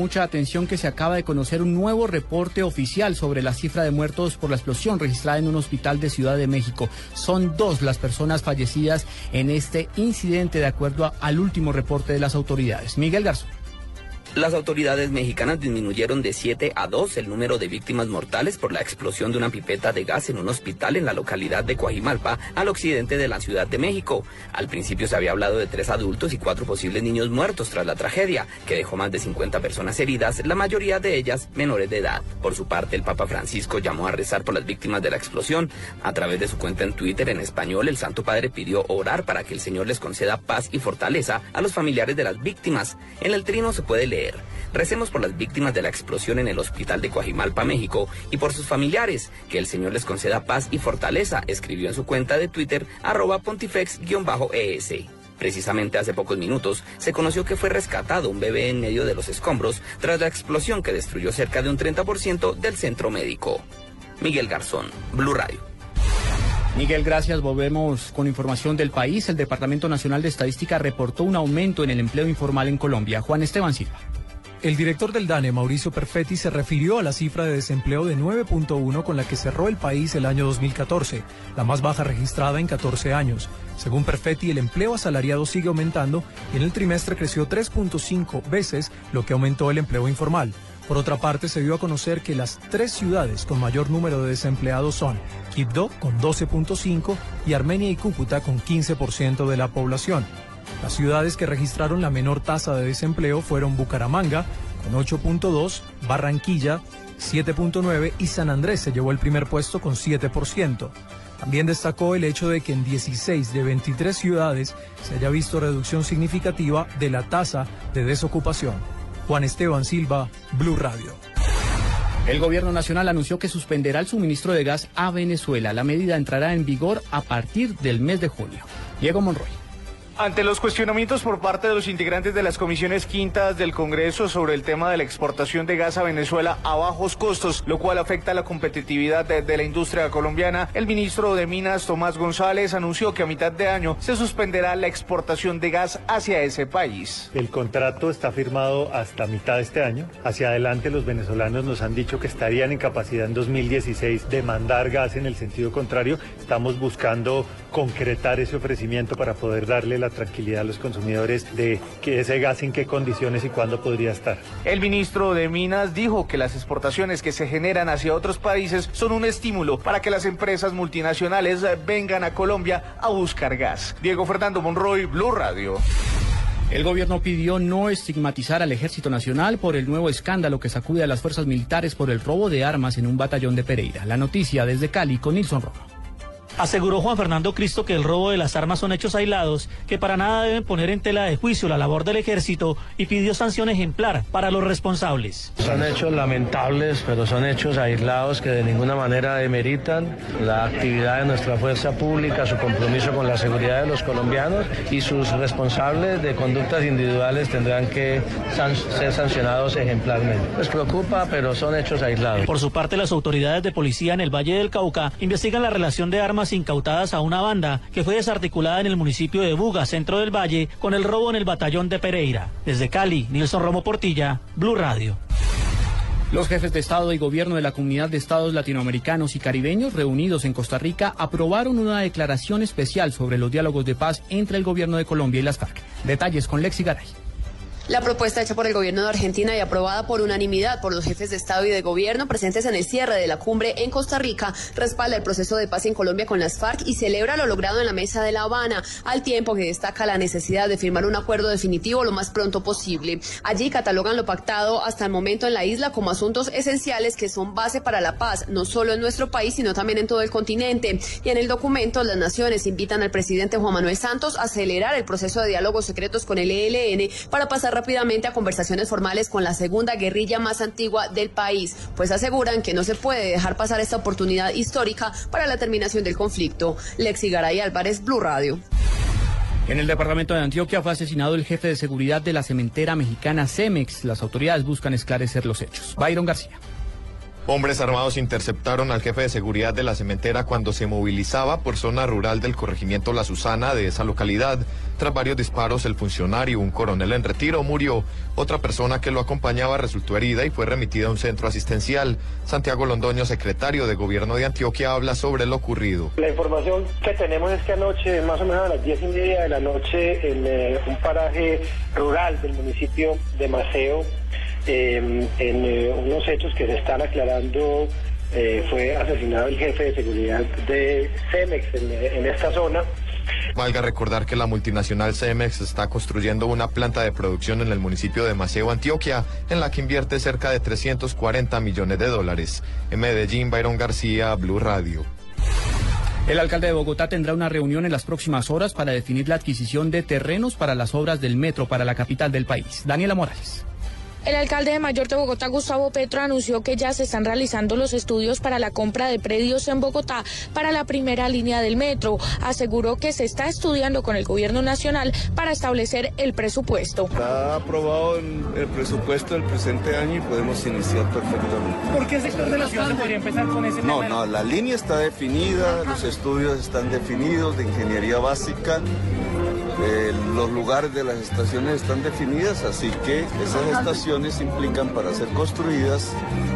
Mucha atención que se acaba de conocer un nuevo reporte oficial sobre la cifra de muertos por la explosión registrada en un hospital de Ciudad de México. Son dos las personas fallecidas en este incidente de acuerdo al último reporte de las autoridades. Miguel Garzón. Las autoridades mexicanas disminuyeron de 7 a 2 el número de víctimas mortales por la explosión de una pipeta de gas en un hospital en la localidad de Coajimalpa, al occidente de la Ciudad de México. Al principio se había hablado de tres adultos y cuatro posibles niños muertos tras la tragedia, que dejó más de 50 personas heridas, la mayoría de ellas menores de edad. Por su parte, el Papa Francisco llamó a rezar por las víctimas de la explosión. A través de su cuenta en Twitter en español, el Santo Padre pidió orar para que el Señor les conceda paz y fortaleza a los familiares de las víctimas. En el trino se puede leer. Recemos por las víctimas de la explosión en el hospital de Coajimalpa, México, y por sus familiares. Que el Señor les conceda paz y fortaleza, escribió en su cuenta de Twitter, arroba pontifex-es. Precisamente hace pocos minutos se conoció que fue rescatado un bebé en medio de los escombros tras la explosión que destruyó cerca de un 30% del centro médico. Miguel Garzón, Blue Radio. Miguel, gracias. Volvemos con información del país. El Departamento Nacional de Estadística reportó un aumento en el empleo informal en Colombia. Juan Esteban Silva. El director del DANE, Mauricio Perfetti, se refirió a la cifra de desempleo de 9.1 con la que cerró el país el año 2014, la más baja registrada en 14 años. Según Perfetti, el empleo asalariado sigue aumentando y en el trimestre creció 3.5 veces lo que aumentó el empleo informal. Por otra parte, se dio a conocer que las tres ciudades con mayor número de desempleados son Quibdó con 12.5 y Armenia y Cúcuta con 15% de la población. Las ciudades que registraron la menor tasa de desempleo fueron Bucaramanga, con 8.2, Barranquilla, 7.9 y San Andrés se llevó el primer puesto con 7%. También destacó el hecho de que en 16 de 23 ciudades se haya visto reducción significativa de la tasa de desocupación. Juan Esteban Silva, Blue Radio. El gobierno nacional anunció que suspenderá el suministro de gas a Venezuela. La medida entrará en vigor a partir del mes de junio. Diego Monroy. Ante los cuestionamientos por parte de los integrantes de las comisiones quintas del Congreso sobre el tema de la exportación de gas a Venezuela a bajos costos, lo cual afecta la competitividad de, de la industria colombiana, el ministro de Minas, Tomás González, anunció que a mitad de año se suspenderá la exportación de gas hacia ese país. El contrato está firmado hasta mitad de este año. Hacia adelante los venezolanos nos han dicho que estarían en capacidad en 2016 de mandar gas en el sentido contrario. Estamos buscando concretar ese ofrecimiento para poder darle la tranquilidad a los consumidores de que ese gas en qué condiciones y cuándo podría estar. El ministro de Minas dijo que las exportaciones que se generan hacia otros países son un estímulo para que las empresas multinacionales vengan a Colombia a buscar gas. Diego Fernando Monroy, Blue Radio. El gobierno pidió no estigmatizar al Ejército Nacional por el nuevo escándalo que sacude a las fuerzas militares por el robo de armas en un batallón de Pereira. La noticia desde Cali con Nilson Romo. Aseguró Juan Fernando Cristo que el robo de las armas son hechos aislados, que para nada deben poner en tela de juicio la labor del ejército y pidió sanción ejemplar para los responsables. Son hechos lamentables, pero son hechos aislados que de ninguna manera demeritan la actividad de nuestra fuerza pública, su compromiso con la seguridad de los colombianos y sus responsables de conductas individuales tendrán que san ser sancionados ejemplarmente. Les preocupa, pero son hechos aislados. Por su parte, las autoridades de policía en el Valle del Cauca investigan la relación de armas incautadas a una banda que fue desarticulada en el municipio de Buga, centro del Valle, con el robo en el batallón de Pereira. Desde Cali, Nilson Romo Portilla, Blue Radio. Los jefes de Estado y Gobierno de la Comunidad de Estados Latinoamericanos y Caribeños reunidos en Costa Rica aprobaron una declaración especial sobre los diálogos de paz entre el Gobierno de Colombia y las FARC. Detalles con Lexi Garay. La propuesta hecha por el gobierno de Argentina y aprobada por unanimidad por los jefes de Estado y de gobierno presentes en el cierre de la cumbre en Costa Rica respalda el proceso de paz en Colombia con las FARC y celebra lo logrado en la mesa de La Habana, al tiempo que destaca la necesidad de firmar un acuerdo definitivo lo más pronto posible. Allí catalogan lo pactado hasta el momento en la isla como asuntos esenciales que son base para la paz, no solo en nuestro país, sino también en todo el continente. Y en el documento, las naciones invitan al presidente Juan Manuel Santos a acelerar el proceso de diálogos secretos con el ELN para pasar rápidamente a conversaciones formales con la segunda guerrilla más antigua del país, pues aseguran que no se puede dejar pasar esta oportunidad histórica para la terminación del conflicto. Lexi Garay Álvarez, Blue Radio. En el departamento de Antioquia fue asesinado el jefe de seguridad de la cementera mexicana Cemex. Las autoridades buscan esclarecer los hechos. Byron García. Hombres armados interceptaron al jefe de seguridad de la cementera cuando se movilizaba por zona rural del corregimiento La Susana de esa localidad. Tras varios disparos, el funcionario, un coronel en retiro, murió. Otra persona que lo acompañaba resultó herida y fue remitida a un centro asistencial. Santiago Londoño, secretario de Gobierno de Antioquia, habla sobre lo ocurrido. La información que tenemos es que anoche, más o menos a las diez y media de la noche, en eh, un paraje rural del municipio de Maceo, en eh, unos hechos que se están aclarando, eh, fue asesinado el jefe de seguridad de Cemex en, esta zona. Valga recordar que la multinacional Cemex está construyendo una planta de producción en el municipio de Maceo, Antioquia, en la que invierte cerca de 340 millones de dólares. En Medellín, Byron García, Blue Radio. El alcalde de Bogotá tendrá una reunión en las próximas horas para definir la adquisición de terrenos para las obras del metro para la capital del país. Daniela Morales. El alcalde de Mayor de Bogotá, Gustavo Petro, anunció que ya se están realizando los estudios para la compra de predios en Bogotá para la primera línea del metro. Aseguró que se está estudiando con el gobierno nacional para establecer el presupuesto. Está aprobado el presupuesto del presente año y podemos iniciar perfectamente. ¿Por qué sector de la ciudad se podría empezar con ese No, no, la línea está definida, los estudios están definidos de ingeniería básica. Eh, los lugares de las estaciones están definidas, así que esas estaciones implican para ser construidas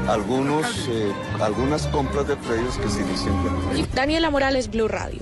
algunos, eh, algunas compras de predios que se inician. Daniela Morales, Blue Radio.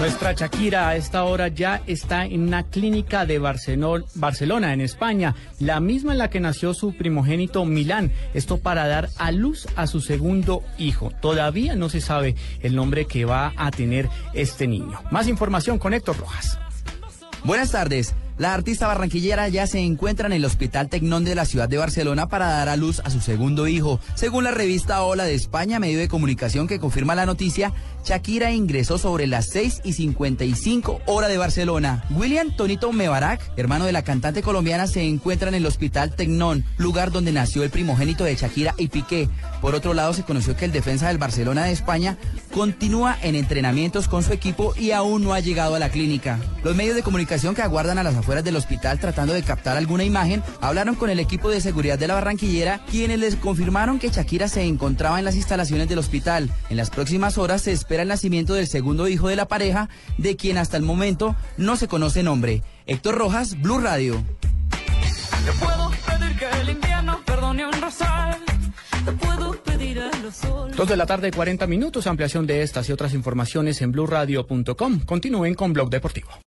Nuestra Shakira a esta hora ya está en una clínica de Barcelona, en España, la misma en la que nació su primogénito Milán. Esto para dar a luz a su segundo hijo. Todavía no se sabe el nombre que va a tener este niño. Más información con Héctor Rojas. Buenas tardes. La artista barranquillera ya se encuentra en el Hospital Tecnón de la ciudad de Barcelona para dar a luz a su segundo hijo. Según la revista Hola de España, medio de comunicación que confirma la noticia, Shakira ingresó sobre las 6 y 55 hora de Barcelona. William Tonito Mebarak, hermano de la cantante colombiana, se encuentra en el Hospital Tecnón, lugar donde nació el primogénito de Shakira y Piqué. Por otro lado, se conoció que el defensa del Barcelona de España continúa en entrenamientos con su equipo y aún no ha llegado a la clínica. Los medios de comunicación que aguardan a las afueras del hospital tratando de captar alguna imagen hablaron con el equipo de seguridad de la Barranquillera, quienes les confirmaron que Shakira se encontraba en las instalaciones del hospital. En las próximas horas se el nacimiento del segundo hijo de la pareja, de quien hasta el momento no se conoce nombre. Héctor Rojas, Blue Radio. Dos de la tarde, 40 minutos. Ampliación de estas y otras informaciones en blueradio.com. Continúen con Blog Deportivo.